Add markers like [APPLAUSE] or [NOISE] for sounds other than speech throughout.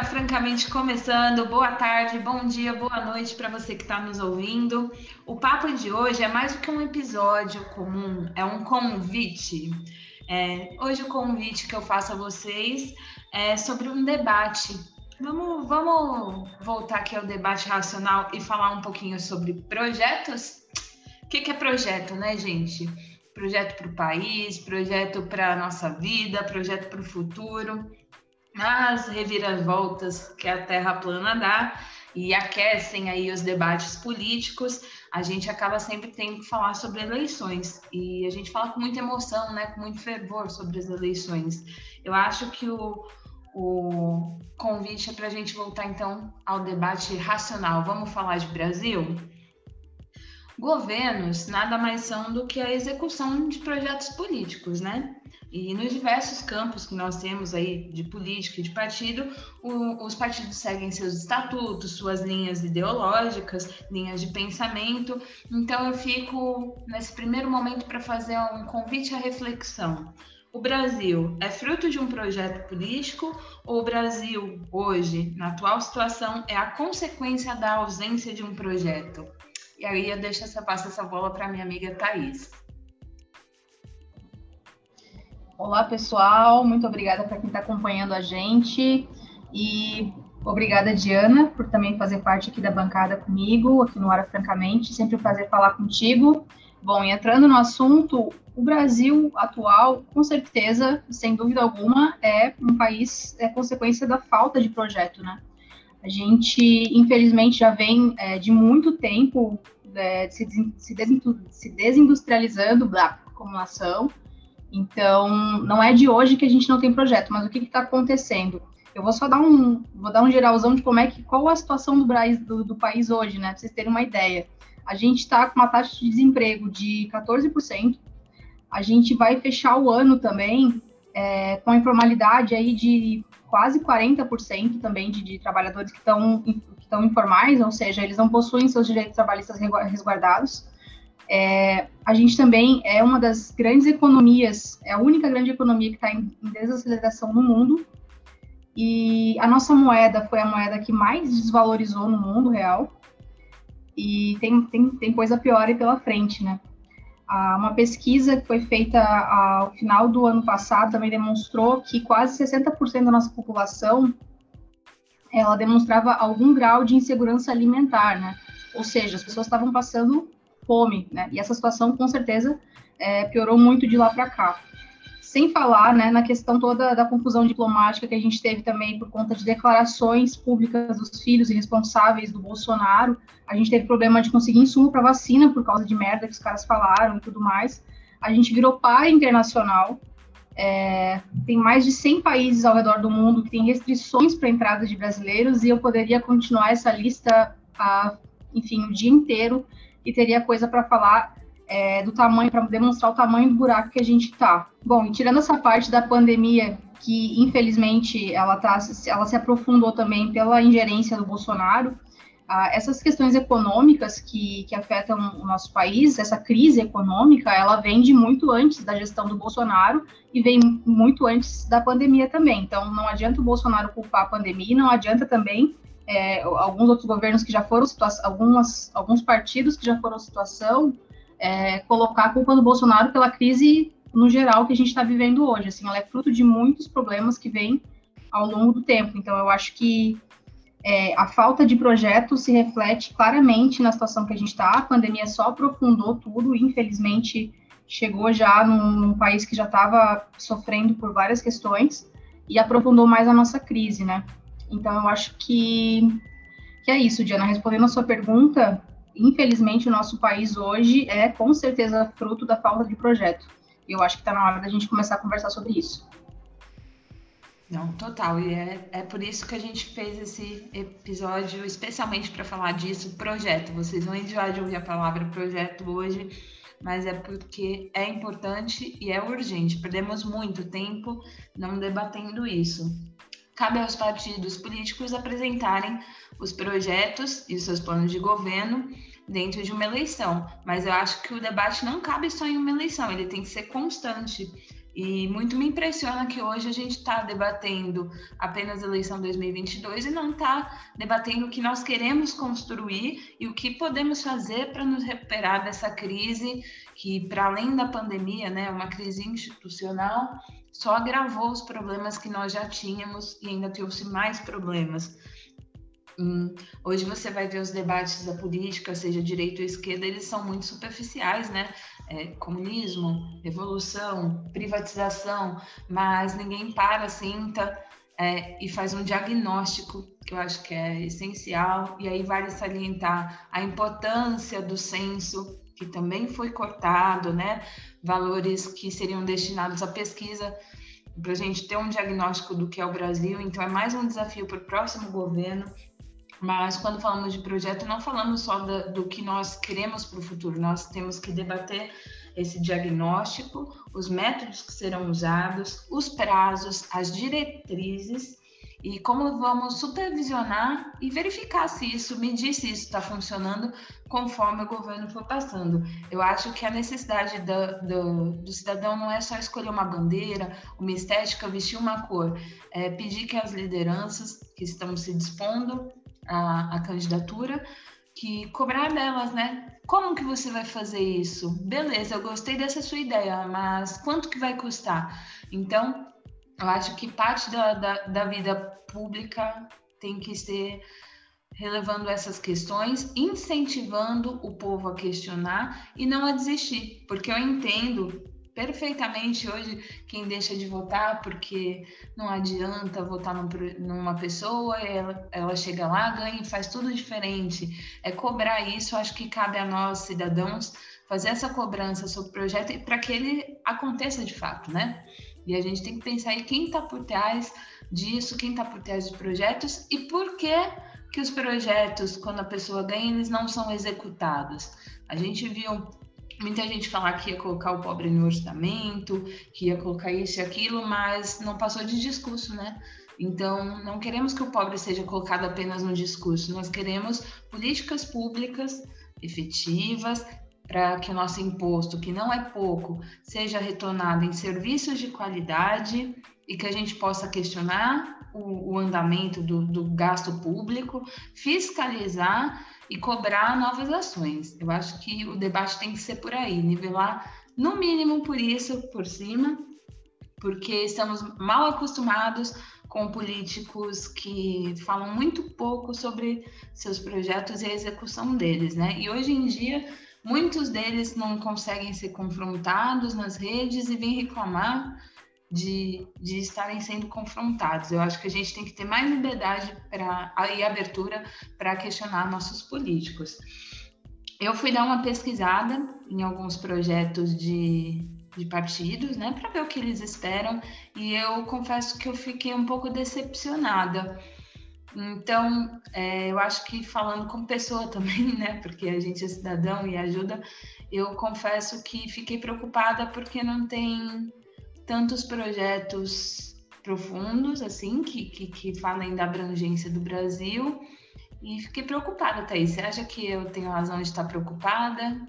Hora Francamente começando. Boa tarde, bom dia, boa noite para você que está nos ouvindo. O papo de hoje é mais do que um episódio comum, é um convite. É, hoje o convite que eu faço a vocês é sobre um debate. Vamos, vamos voltar aqui ao debate racional e falar um pouquinho sobre projetos? O que, que é projeto, né, gente? Projeto para o país, projeto para a nossa vida, projeto para o futuro as reviravoltas que a Terra plana dá e aquecem aí os debates políticos, a gente acaba sempre tendo que falar sobre eleições e a gente fala com muita emoção, né, com muito fervor sobre as eleições. Eu acho que o, o convite é para a gente voltar então ao debate racional. Vamos falar de Brasil? Governos nada mais são do que a execução de projetos políticos, né? E nos diversos campos que nós temos aí de política e de partido, o, os partidos seguem seus estatutos, suas linhas ideológicas, linhas de pensamento. Então eu fico nesse primeiro momento para fazer um convite à reflexão. O Brasil é fruto de um projeto político ou o Brasil, hoje, na atual situação, é a consequência da ausência de um projeto? E aí eu deixo essa, passo essa bola para minha amiga Thaís. Olá, pessoal. Muito obrigada para quem está acompanhando a gente. E obrigada, Diana, por também fazer parte aqui da bancada comigo, aqui no Hora Francamente. Sempre um prazer falar contigo. Bom, entrando no assunto, o Brasil atual, com certeza, sem dúvida alguma, é um país, é consequência da falta de projeto, né? A gente, infelizmente, já vem é, de muito tempo é, se, se, desindustrializando blá, como nação. Então, não é de hoje que a gente não tem projeto, mas o que está acontecendo? Eu vou só dar um, vou dar um geralzão de como é que, qual a situação do, do, do país hoje, né? Para vocês terem uma ideia. A gente está com uma taxa de desemprego de 14%. A gente vai fechar o ano também é, com a informalidade aí de quase 40% também de, de, trabalhadores que estão que informais, ou seja, eles não possuem seus direitos trabalhistas resguardados. É, a gente também é uma das grandes economias, é a única grande economia que está em, em desaceleração no mundo. E a nossa moeda foi a moeda que mais desvalorizou no mundo real. E tem, tem, tem coisa pior aí pela frente, né? uma pesquisa que foi feita ao final do ano passado também demonstrou que quase 60% da nossa população ela demonstrava algum grau de insegurança alimentar, né? Ou seja, as pessoas estavam passando fome, né? E essa situação, com certeza, é, piorou muito de lá para cá. Sem falar, né, na questão toda da confusão diplomática que a gente teve também por conta de declarações públicas dos filhos irresponsáveis do Bolsonaro. A gente teve problema de conseguir insumo para vacina por causa de merda que os caras falaram e tudo mais. A gente virou par internacional. É, tem mais de 100 países ao redor do mundo que têm restrições para a entrada de brasileiros e eu poderia continuar essa lista, a, enfim, o dia inteiro e teria coisa para falar é, do tamanho, para demonstrar o tamanho do buraco que a gente está. Bom, e tirando essa parte da pandemia, que infelizmente ela, tá, ela se aprofundou também pela ingerência do Bolsonaro, ah, essas questões econômicas que, que afetam o nosso país, essa crise econômica, ela vem de muito antes da gestão do Bolsonaro e vem muito antes da pandemia também. Então, não adianta o Bolsonaro culpar a pandemia, não adianta também é, alguns outros governos que já foram algumas, alguns partidos que já foram situação, é, colocar a culpa do Bolsonaro pela crise no geral que a gente está vivendo hoje. Assim, ela é fruto de muitos problemas que vêm ao longo do tempo. Então, eu acho que é, a falta de projeto se reflete claramente na situação que a gente está. A pandemia só aprofundou tudo, infelizmente chegou já num, num país que já estava sofrendo por várias questões e aprofundou mais a nossa crise, né? Então, eu acho que, que é isso, Diana. Respondendo a sua pergunta, infelizmente, o nosso país hoje é com certeza fruto da falta de projeto. Eu acho que está na hora da gente começar a conversar sobre isso. Não, total. E é, é por isso que a gente fez esse episódio especialmente para falar disso, projeto. Vocês vão enjoar de ouvir a palavra projeto hoje, mas é porque é importante e é urgente. Perdemos muito tempo não debatendo isso. Cabe aos partidos políticos apresentarem os projetos e os seus planos de governo dentro de uma eleição. Mas eu acho que o debate não cabe só em uma eleição, ele tem que ser constante. E muito me impressiona que hoje a gente está debatendo apenas a eleição 2022 e não está debatendo o que nós queremos construir e o que podemos fazer para nos recuperar dessa crise que, para além da pandemia, né, uma crise institucional, só agravou os problemas que nós já tínhamos e ainda trouxe mais problemas. Hum, hoje você vai ver os debates da política, seja direita ou esquerda, eles são muito superficiais, né? É, comunismo, revolução, privatização, mas ninguém para, senta é, e faz um diagnóstico, que eu acho que é essencial, e aí vale salientar a importância do censo, que também foi cortado, né? Valores que seriam destinados à pesquisa para a gente ter um diagnóstico do que é o Brasil. Então, é mais um desafio para o próximo governo mas quando falamos de projeto, não falamos só do, do que nós queremos para o futuro, nós temos que debater esse diagnóstico, os métodos que serão usados, os prazos, as diretrizes e como vamos supervisionar e verificar se isso, medir se isso está funcionando conforme o governo for passando. Eu acho que a necessidade do, do, do, cidadão não é só escolher uma bandeira, uma estética, vestir uma cor, é pedir que as lideranças que estão se dispondo a, a candidatura, que cobrar delas, né? Como que você vai fazer isso? Beleza, eu gostei dessa sua ideia, mas quanto que vai custar? Então, eu acho que parte da, da, da vida pública tem que ser relevando essas questões, incentivando o povo a questionar e não a desistir, porque eu entendo perfeitamente hoje quem deixa de votar porque não adianta votar num, numa pessoa, ela, ela chega lá, ganha e faz tudo diferente. É cobrar isso, acho que cabe a nós, cidadãos, fazer essa cobrança sobre o projeto para que ele aconteça de fato, né? E a gente tem que pensar em quem está por trás disso, quem está por trás dos projetos e por que que os projetos, quando a pessoa ganha, eles não são executados. A gente viu muita gente falar que ia colocar o pobre no orçamento, que ia colocar isso e aquilo, mas não passou de discurso, né? Então, não queremos que o pobre seja colocado apenas no discurso, nós queremos políticas públicas efetivas para que o nosso imposto, que não é pouco, seja retornado em serviços de qualidade e que a gente possa questionar o, o andamento do, do gasto público, fiscalizar e cobrar novas ações. Eu acho que o debate tem que ser por aí, nivelar no mínimo por isso, por cima, porque estamos mal acostumados com políticos que falam muito pouco sobre seus projetos e a execução deles, né? E hoje em dia, muitos deles não conseguem ser confrontados nas redes e vêm reclamar de, de estarem sendo confrontados. Eu acho que a gente tem que ter mais liberdade pra, e abertura para questionar nossos políticos. Eu fui dar uma pesquisada em alguns projetos de, de partidos, né, para ver o que eles esperam, e eu confesso que eu fiquei um pouco decepcionada. Então, é, eu acho que falando como pessoa [LAUGHS] também, né, porque a gente é cidadão e ajuda, eu confesso que fiquei preocupada porque não tem tantos projetos profundos, assim, que, que, que falem da abrangência do Brasil. E fiquei preocupada, Thaís. Você acha que eu tenho razão de estar preocupada?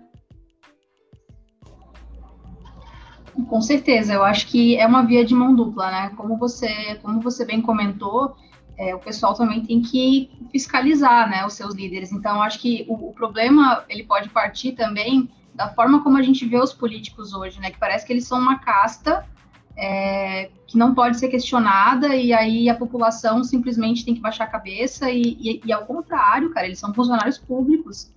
Com certeza, eu acho que é uma via de mão dupla, né? Como você, como você bem comentou, é, o pessoal também tem que fiscalizar, né, os seus líderes. Então, acho que o, o, problema ele pode partir também da forma como a gente vê os políticos hoje, né? Que parece que eles são uma casta é, que não pode ser questionada e aí a população simplesmente tem que baixar a cabeça e, e, e, ao contrário, cara, eles são funcionários públicos.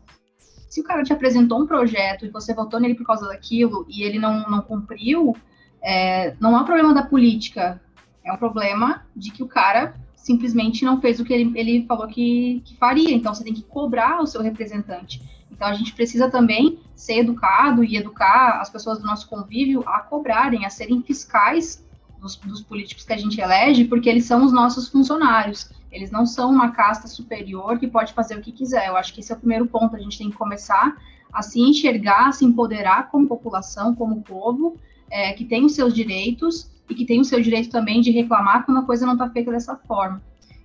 Se o cara te apresentou um projeto e você votou nele por causa daquilo e ele não, não cumpriu, é, não é um problema da política, é um problema de que o cara simplesmente não fez o que ele, ele falou que, que faria. Então você tem que cobrar o seu representante. Então, a gente precisa também ser educado e educar as pessoas do nosso convívio a cobrarem, a serem fiscais dos, dos, políticos que a gente elege, porque eles são os nossos funcionários. Eles não são uma casta superior que pode fazer o que quiser. Eu acho que esse é o primeiro ponto. A gente tem que começar a se enxergar, a se empoderar como população, como povo, é, que tem os seus direitos e que tem o seu direito também de reclamar quando a coisa não está feita dessa forma.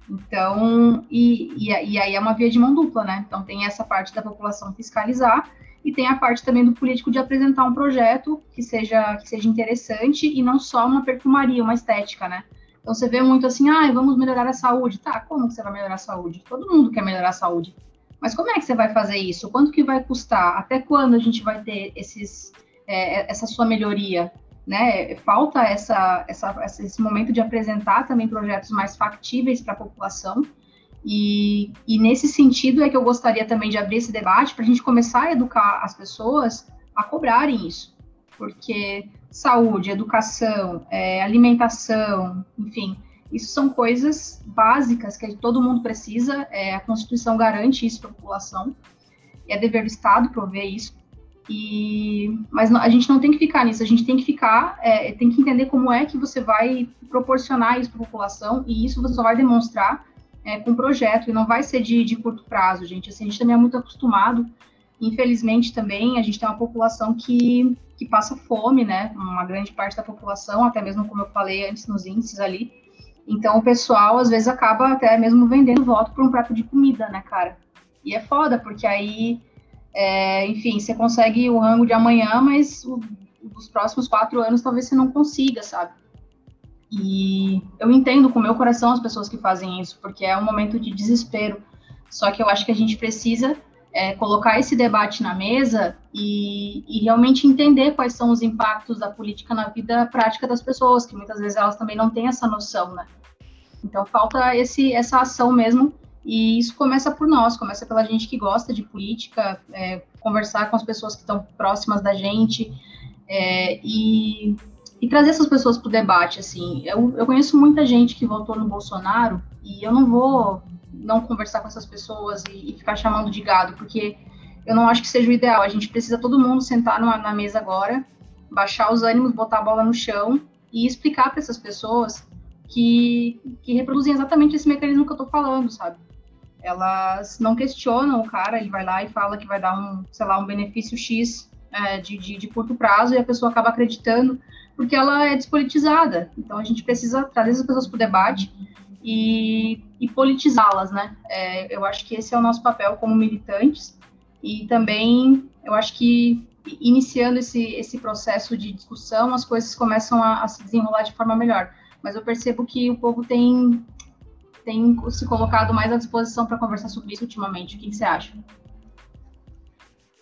Então, e, e, e, aí é uma via de mão dupla, né? Então tem essa parte da população fiscalizar e tem a parte também do político de apresentar um projeto que seja, que seja interessante e não só uma perfumaria, uma estética, né? Então você vê muito assim, ah, vamos melhorar a saúde. Tá, como que você vai melhorar a saúde? Todo mundo quer melhorar a saúde. Mas como é que você vai fazer isso? Quanto que vai custar? Até quando a gente vai ter esses, é, essa sua melhoria? Né? Falta essa, essa, esse momento de apresentar também projetos mais factíveis para a população. E, e, nesse sentido é que eu gostaria também de abrir esse debate para a gente começar a educar as pessoas a cobrarem isso. Porque saúde, educação, é, alimentação, enfim, isso são coisas básicas que todo mundo precisa, é, a Constituição garante isso para a população, é dever do Estado prover isso. E, mas a gente não tem que ficar nisso, a gente tem que ficar, é, tem que entender como é que você vai proporcionar isso para a população, e isso você só vai demonstrar é, com projeto, e não vai ser de, de curto prazo, gente. Assim, a gente também é muito acostumado, infelizmente também, a gente tem uma população que, que passa fome, né? Uma grande parte da população, até mesmo como eu falei antes nos índices ali, então o pessoal às vezes acaba até mesmo vendendo voto por um prato de comida, né, cara? E é foda, porque aí, é, enfim, você consegue o rango de amanhã, mas o, dos próximos quatro anos talvez você não consiga, sabe? E eu entendo com meu coração as pessoas que fazem isso, porque é um momento de desespero. Só que eu acho que a gente precisa é, colocar esse debate na mesa e, e, realmente entender quais são os impactos da política na vida prática das pessoas, que muitas vezes elas também não têm essa noção, né? Então falta esse, essa ação mesmo, e isso começa por nós, começa pela gente que gosta de política, é, conversar com as pessoas que estão próximas da gente é, e, e, trazer essas pessoas para o debate. Assim, eu, eu conheço muita gente que votou no Bolsonaro e eu não vou não conversar com essas pessoas e, e ficar chamando de gado, porque eu não acho que seja o ideal. A gente precisa todo mundo sentar numa, na mesa agora, baixar os ânimos, botar a bola no chão e explicar para essas pessoas que, que reproduzem exatamente esse mecanismo que eu estou falando, sabe? Elas não questionam o cara, ele vai lá e fala que vai dar um, sei lá, um benefício X é, de, de, de curto prazo e a pessoa acaba acreditando porque ela é despolitizada. Então a gente precisa trazer essas pessoas para o debate e, e politizá-las, né? É, eu acho que esse é o nosso papel como militantes e também eu acho que iniciando esse, esse processo de discussão, as coisas começam a, a se desenrolar de forma melhor mas eu percebo que o povo tem, tem se colocado mais à disposição para conversar sobre isso ultimamente. O que, que você acha?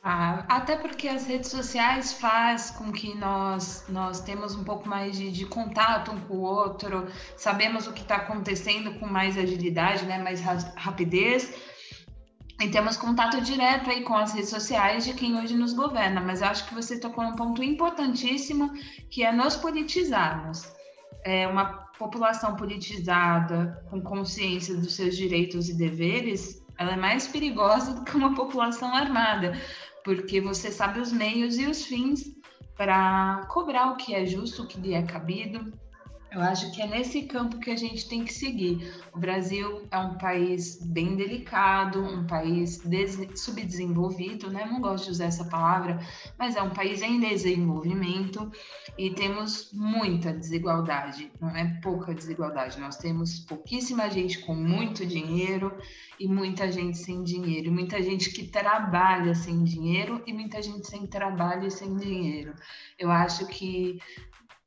Ah, até porque as redes sociais faz com que nós nós temos um pouco mais de, de contato um com o outro, sabemos o que está acontecendo com mais agilidade, né, mais rapidez, e temos contato direto aí com as redes sociais de quem hoje nos governa. Mas acho que você tocou um ponto importantíssimo, que é nos politizarmos é, uma população politizada, com consciência dos seus direitos e deveres, ela é mais perigosa do que uma população armada, porque você sabe os meios e os fins para cobrar o que é justo, o que lhe é cabido, eu acho que é nesse campo que a gente tem que seguir. O Brasil é um país bem delicado, um país subdesenvolvido, né? Não gosto de usar essa palavra, mas é um país em desenvolvimento e temos muita desigualdade, não é pouca desigualdade. Nós temos pouquíssima gente com muito dinheiro e muita gente sem dinheiro, muita gente que trabalha sem dinheiro e muita gente sem trabalho e sem dinheiro. Eu acho que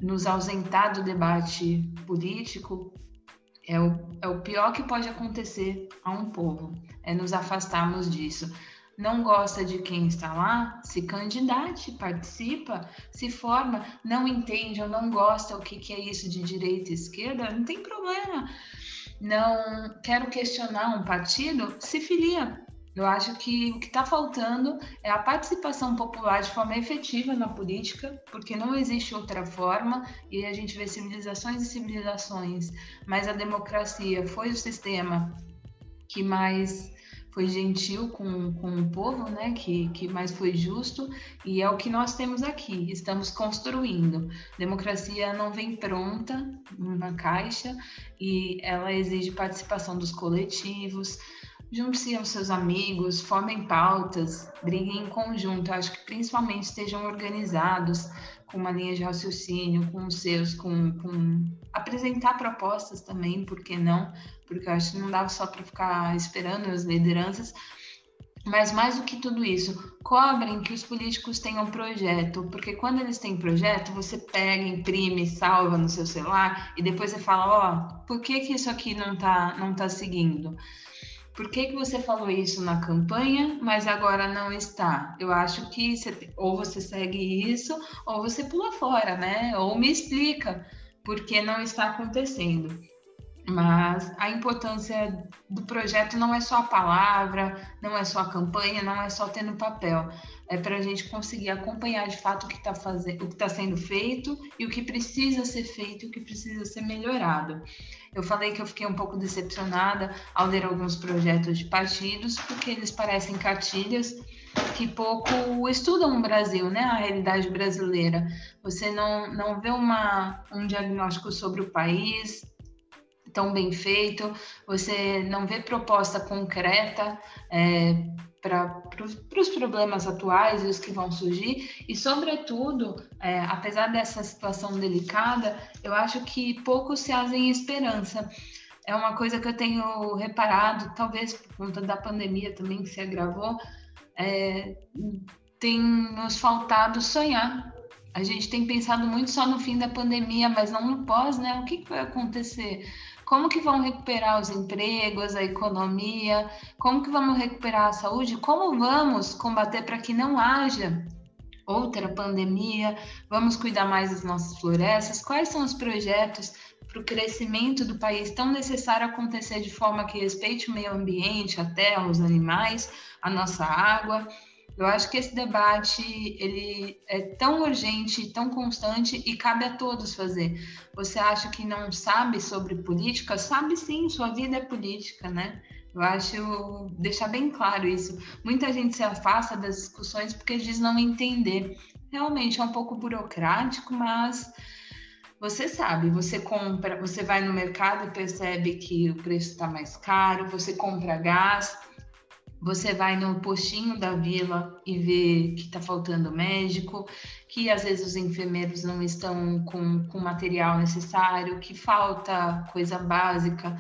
nos ausentar do debate político é o, é o pior que pode acontecer a um povo, é nos afastarmos disso. Não gosta de quem está lá, se candidate, participa, se forma, não entende ou não gosta o que, que é isso de direita e esquerda, não tem problema. Não quero questionar um partido, se filia, eu acho que o que está faltando é a participação popular de forma efetiva na política, porque não existe outra forma, e a gente vê civilizações e civilizações, mas a democracia foi o sistema que mais foi gentil com, com o povo, né? Que, que mais foi justo, e é o que nós temos aqui, estamos construindo. Democracia não vem pronta numa caixa e ela exige participação dos coletivos, Junte-se aos seus amigos, formem pautas, briguem em conjunto. Eu acho que principalmente estejam organizados com uma linha de raciocínio, com os seus, com, com apresentar propostas também, por que não? Porque eu acho que não dá só para ficar esperando as lideranças, Mas mais do que tudo isso, cobrem que os políticos tenham projeto, porque quando eles têm projeto, você pega, imprime, salva no seu celular e depois você fala, ó, oh, por que que isso aqui não tá, não tá seguindo? Por que que você falou isso na campanha, mas agora não está? Eu acho que você, ou você segue isso, ou você pula fora, né? Ou me explica por que não está acontecendo. Mas a importância do projeto não é só a palavra, não é só a campanha, não é só ter no papel. É para a gente conseguir acompanhar de fato o que está fazendo, o que está sendo feito e o que precisa ser feito e o que precisa ser melhorado. Eu falei que eu fiquei um pouco decepcionada ao ler alguns projetos de partidos, porque eles parecem cartilhas que pouco estudam o Brasil, né? A realidade brasileira. Você não, não vê uma, um diagnóstico sobre o país, tão bem feito, você não vê proposta concreta é, para os problemas atuais e os que vão surgir, e, sobretudo, é, apesar dessa situação delicada, eu acho que poucos se fazem esperança. É uma coisa que eu tenho reparado, talvez por conta da pandemia também que se agravou, é, tem nos faltado sonhar. A gente tem pensado muito só no fim da pandemia, mas não no pós, né? O que, que vai acontecer? Como que vão recuperar os empregos, a economia? Como que vamos recuperar a saúde? Como vamos combater para que não haja outra pandemia? Vamos cuidar mais das nossas florestas? Quais são os projetos para o crescimento do país tão necessário acontecer de forma que respeite o meio ambiente, a terra, os animais, a nossa água? Eu acho que esse debate ele é tão urgente, tão constante e cabe a todos fazer. Você acha que não sabe sobre política? Sabe sim, sua vida é política, né? Eu acho deixar bem claro isso. Muita gente se afasta das discussões porque diz não entender. Realmente é um pouco burocrático, mas você sabe, você compra, você vai no mercado e percebe que o preço está mais caro, você compra gás, você vai no postinho da vila e vê que está faltando médico, que às vezes os enfermeiros não estão com o material necessário, que falta coisa básica.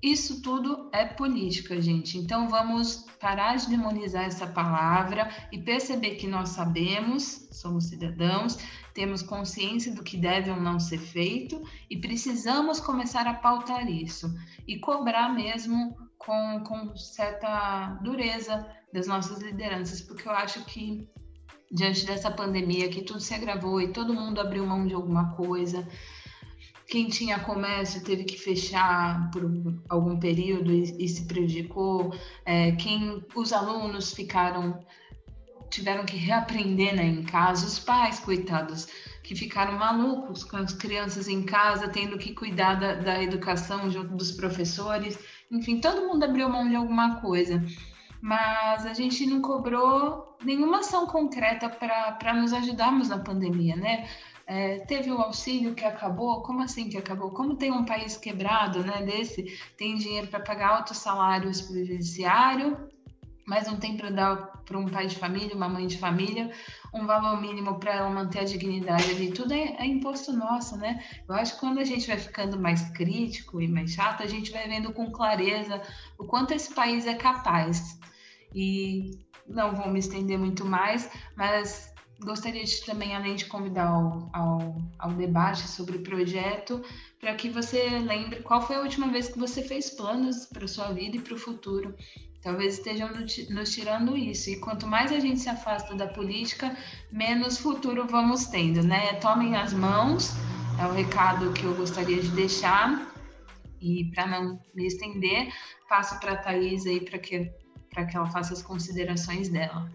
Isso tudo é política, gente. Então vamos parar de demonizar essa palavra e perceber que nós sabemos, somos cidadãos, temos consciência do que deve ou não ser feito e precisamos começar a pautar isso e cobrar mesmo com, com certa dureza das nossas lideranças, porque eu acho que diante dessa pandemia que tudo se agravou e todo mundo abriu mão de alguma coisa, quem tinha comércio teve que fechar por algum período e, e se prejudicou, é, quem os alunos ficaram tiveram que reaprender né, em casa, os pais, coitados, que ficaram malucos com as crianças em casa, tendo que cuidar da, da educação junto dos professores. Enfim, todo mundo abriu mão de alguma coisa, mas a gente não cobrou nenhuma ação concreta para nos ajudarmos na pandemia, né? É, teve o auxílio que acabou, como assim que acabou? Como tem um país quebrado, né, desse, tem dinheiro para pagar altos salários para o judiciário, mas não tem para dar para um pai de família, uma mãe de família, um valor mínimo para ela manter a dignidade ali. Tudo é, é, imposto nosso, né? Eu acho que quando a gente vai ficando mais crítico e mais chato, a gente vai vendo com clareza o quanto esse país é capaz. E não vou me estender muito mais, mas gostaria de também, além de convidar ao, ao, ao debate sobre o projeto, para que você lembre qual foi a última vez que você fez planos para sua vida e para o futuro. Talvez estejam nos tirando isso. E quanto mais a gente se afasta da política, menos futuro vamos tendo, né? Tomem as mãos, é o recado que eu gostaria de deixar. E para não me estender, passo para a Thaís aí para que, que ela faça as considerações dela.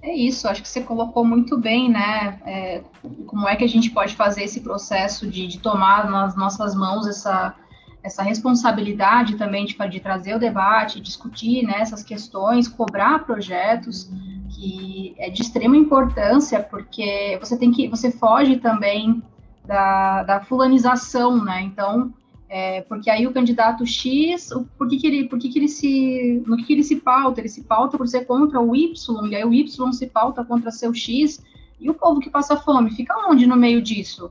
É isso, acho que você colocou muito bem, né? É, como é que a gente pode fazer esse processo de, de tomar nas nossas mãos essa essa responsabilidade também de, de trazer o debate, discutir né, essas questões, cobrar projetos, que é de extrema importância, porque você tem que, você foge também da, da fulanização, né? Então, é, porque aí o candidato X, por que, que ele, por que, que ele se, no que, que ele se pauta? Ele se pauta por ser contra o Y, e aí o Y se pauta contra seu X, e o povo que passa fome fica onde no meio disso?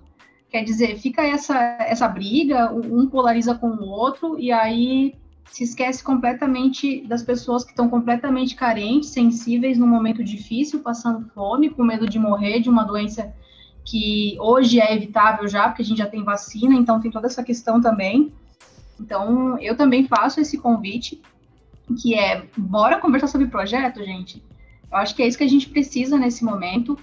Quer dizer, fica essa, essa briga, um polariza com o outro, e aí se esquece completamente das pessoas que estão completamente carentes, sensíveis num momento difícil, passando fome, com medo de morrer de uma doença que hoje é evitável já, porque a gente já tem vacina, então tem toda essa questão também. Então, eu também faço esse convite, que é, bora conversar sobre projeto, gente? Eu acho que é isso que a gente precisa nesse momento.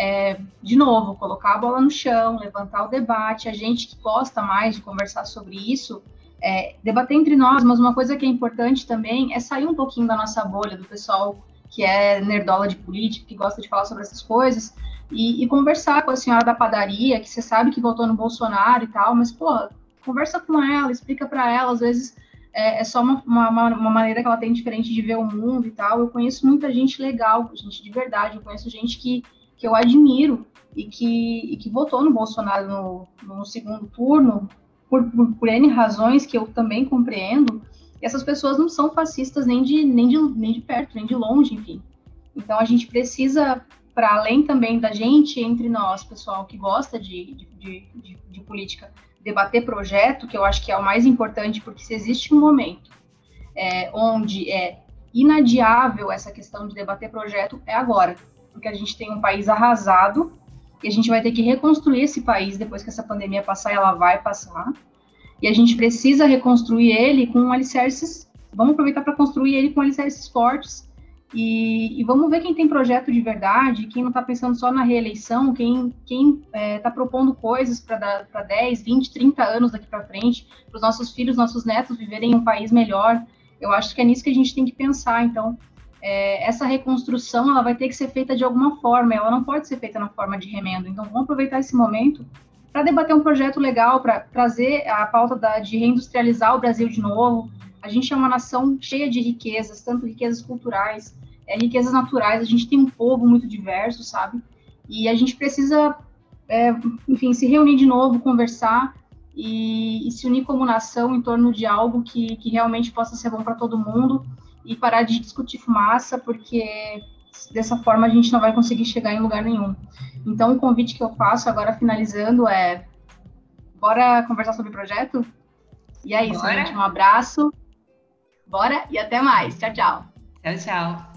É, de novo, colocar a bola no chão, levantar o debate. A gente que gosta mais de conversar sobre isso, é, debater entre nós, mas uma coisa que é importante também é sair um pouquinho da nossa bolha, do pessoal que é nerdola de política, que gosta de falar sobre essas coisas, e, e, conversar com a senhora da padaria, que você sabe que votou no Bolsonaro e tal, mas, pô, conversa com ela, explica para ela, às vezes é, é só uma, uma, uma, maneira que ela tem diferente de ver o mundo e tal. Eu conheço muita gente legal, gente de verdade, eu conheço gente que, que eu admiro e que, e que votou no Bolsonaro no, no segundo turno, por, por, por N razões que eu também compreendo, essas pessoas não são fascistas nem de, nem, de, nem de perto, nem de longe, enfim. Então a gente precisa, para além também da gente, entre nós, pessoal que gosta de, de, de, de, política, debater projeto, que eu acho que é o mais importante, porque se existe um momento é, onde é inadiável essa questão de debater projeto, é agora. Porque a gente tem um país arrasado, e a gente vai ter que reconstruir esse país depois que essa pandemia passar, e ela vai passar. E a gente precisa reconstruir ele com alicerces. Vamos aproveitar para construir ele com alicerces fortes. E, e, vamos ver quem tem projeto de verdade, quem não está pensando só na reeleição, quem está é, tá propondo coisas para 10, 20, 30 anos daqui para frente, para os nossos filhos, nossos netos viverem em um país melhor. Eu acho que é nisso que a gente tem que pensar. Então, é, essa reconstrução ela vai ter que ser feita de alguma forma, ela não pode ser feita na forma de remendo. Então, vamos aproveitar esse momento para debater um projeto legal, para trazer a pauta da, de reindustrializar o Brasil de novo. A gente é uma nação cheia de riquezas, tanto riquezas culturais, é, riquezas naturais. A gente tem um povo muito diverso, sabe? E a gente precisa, é, enfim, se reunir de novo, conversar e, e, se unir como nação em torno de algo que, que realmente possa ser bom para todo mundo e parar de discutir fumaça, porque dessa forma a gente não vai conseguir chegar em lugar nenhum. Então, o convite que eu faço agora, finalizando, é: bora conversar sobre o projeto? E é isso, bora. gente. Um abraço, bora e até mais. Tchau, tchau. Tchau, tchau.